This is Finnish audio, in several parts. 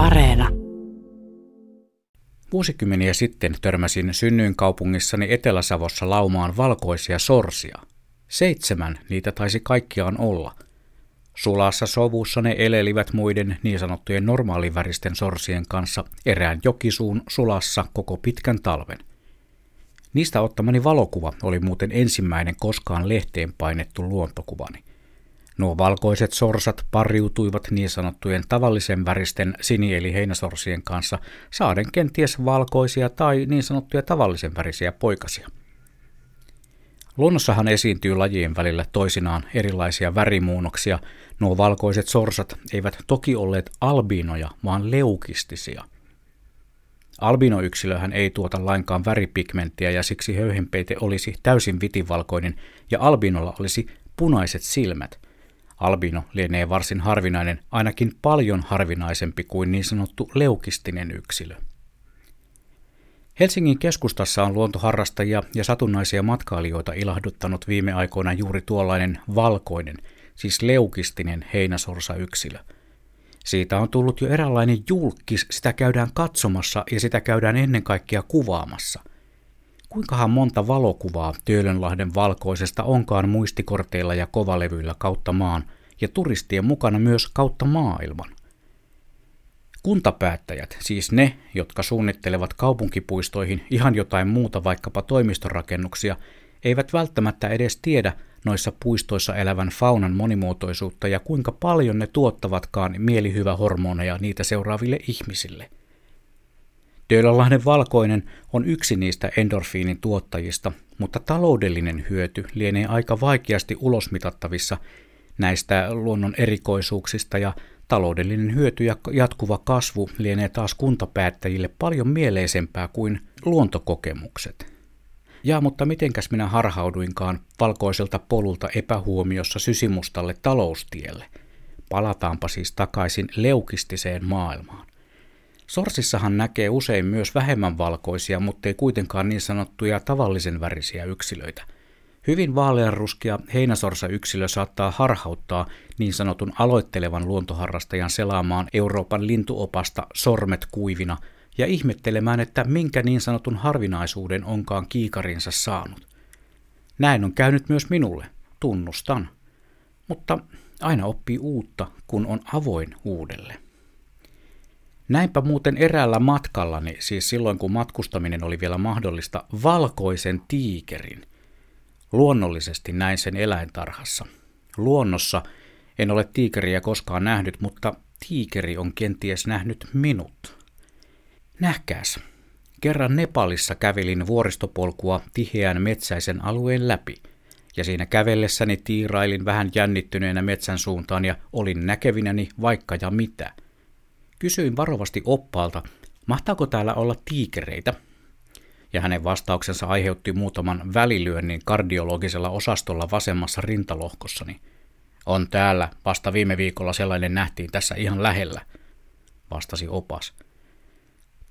Areena. Vuosikymmeniä sitten törmäsin synnyinkaupungissani Etelä-Savossa laumaan valkoisia sorsia. Seitsemän niitä taisi kaikkiaan olla. Sulassa sovussa ne elelivät muiden niin sanottujen normaaliväristen sorsien kanssa erään jokisuun sulassa koko pitkän talven. Niistä ottamani valokuva oli muuten ensimmäinen koskaan lehteen painettu luontokuvani. Nuo valkoiset sorsat pariutuivat niin sanottujen tavallisen väristen sini- eli heinäsorsien kanssa, saaden kenties valkoisia tai niin sanottuja tavallisen värisiä poikasia. Luonnossahan esiintyy lajien välillä toisinaan erilaisia värimuunnoksia. Nuo valkoiset sorsat eivät toki olleet albinoja, vaan leukistisia. Albinoyksilöhän ei tuota lainkaan väripigmenttiä ja siksi höyhenpeite olisi täysin vitivalkoinen ja albinolla olisi punaiset silmät – Albino lienee varsin harvinainen, ainakin paljon harvinaisempi kuin niin sanottu leukistinen yksilö. Helsingin keskustassa on luontoharrastajia ja satunnaisia matkailijoita ilahduttanut viime aikoina juuri tuollainen valkoinen, siis leukistinen heinäsorsa-yksilö. Siitä on tullut jo eräänlainen julkis, sitä käydään katsomassa ja sitä käydään ennen kaikkea kuvaamassa. Kuinkahan monta valokuvaa Töölönlahden valkoisesta onkaan muistikorteilla ja kovalevyillä kautta maan ja turistien mukana myös kautta maailman? Kuntapäättäjät, siis ne, jotka suunnittelevat kaupunkipuistoihin ihan jotain muuta, vaikkapa toimistorakennuksia, eivät välttämättä edes tiedä noissa puistoissa elävän faunan monimuotoisuutta ja kuinka paljon ne tuottavatkaan mielihyvä hormoneja niitä seuraaville ihmisille – Töölönlahden valkoinen on yksi niistä endorfiinin tuottajista, mutta taloudellinen hyöty lienee aika vaikeasti ulosmitattavissa näistä luonnon erikoisuuksista ja taloudellinen hyöty ja jatkuva kasvu lienee taas kuntapäättäjille paljon mieleisempää kuin luontokokemukset. Ja mutta mitenkäs minä harhauduinkaan valkoiselta polulta epähuomiossa sysimustalle taloustielle? Palataanpa siis takaisin leukistiseen maailmaan. Sorsissahan näkee usein myös vähemmän valkoisia, mutta ei kuitenkaan niin sanottuja tavallisen värisiä yksilöitä. Hyvin vaaleanruskea heinäsorsa-yksilö saattaa harhauttaa niin sanotun aloittelevan luontoharrastajan selaamaan Euroopan lintuopasta sormet kuivina ja ihmettelemään, että minkä niin sanotun harvinaisuuden onkaan kiikarinsa saanut. Näin on käynyt myös minulle, tunnustan. Mutta aina oppii uutta, kun on avoin uudelle. Näinpä muuten eräällä matkallani, siis silloin kun matkustaminen oli vielä mahdollista, valkoisen tiikerin. Luonnollisesti näin sen eläintarhassa. Luonnossa en ole tiikeriä koskaan nähnyt, mutta tiikeri on kenties nähnyt minut. Nähkääs. Kerran Nepalissa kävelin vuoristopolkua tiheän metsäisen alueen läpi, ja siinä kävellessäni tiirailin vähän jännittyneenä metsän suuntaan ja olin näkevinäni vaikka ja mitä – Kysyin varovasti oppaalta, mahtaako täällä olla tiikereitä? Ja hänen vastauksensa aiheutti muutaman välilyönnin kardiologisella osastolla vasemmassa rintalohkossani. On täällä, vasta viime viikolla sellainen nähtiin tässä ihan lähellä, vastasi opas.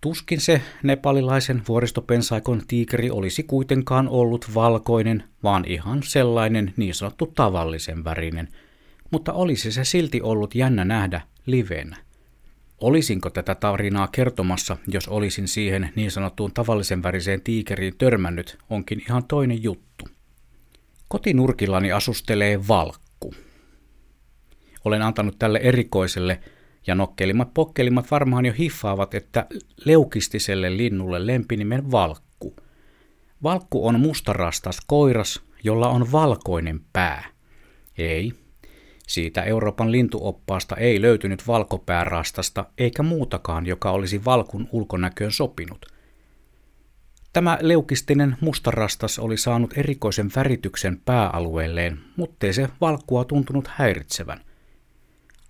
Tuskin se nepalilaisen vuoristopensaikon tiikeri olisi kuitenkaan ollut valkoinen, vaan ihan sellainen niin sanottu tavallisen värinen, mutta olisi se silti ollut jännä nähdä livenä. Olisinko tätä tarinaa kertomassa, jos olisin siihen niin sanottuun tavallisen väriseen tiikeriin törmännyt, onkin ihan toinen juttu. Kotinurkillani asustelee valkku. Olen antanut tälle erikoiselle ja nokkelimmat pokkelimmat varmaan jo hiffaavat, että leukistiselle linnulle lempinimen valkku. Valkku on mustarastas koiras, jolla on valkoinen pää. Ei, siitä Euroopan lintuoppaasta ei löytynyt valkopäärastasta eikä muutakaan, joka olisi valkun ulkonäköön sopinut. Tämä leukistinen mustarastas oli saanut erikoisen värityksen pääalueelleen, muttei se valkkua tuntunut häiritsevän.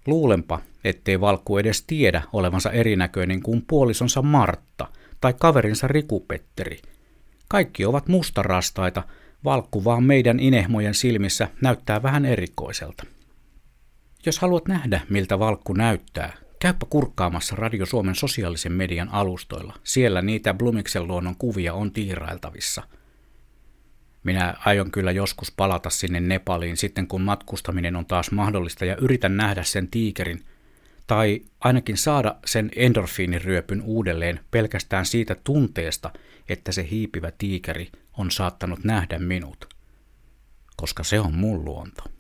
Luulenpa, ettei valkku edes tiedä olevansa erinäköinen kuin puolisonsa Martta tai kaverinsa Rikupetteri. Kaikki ovat mustarastaita, valkku vaan meidän inehmojen silmissä näyttää vähän erikoiselta. Jos haluat nähdä, miltä valkku näyttää, käypä kurkkaamassa Radio Suomen sosiaalisen median alustoilla. Siellä niitä Blumiksen luonnon kuvia on tiirailtavissa. Minä aion kyllä joskus palata sinne Nepaliin sitten, kun matkustaminen on taas mahdollista ja yritän nähdä sen tiikerin. Tai ainakin saada sen endorfiiniryöpyn uudelleen pelkästään siitä tunteesta, että se hiipivä tiikeri on saattanut nähdä minut. Koska se on mun luonto.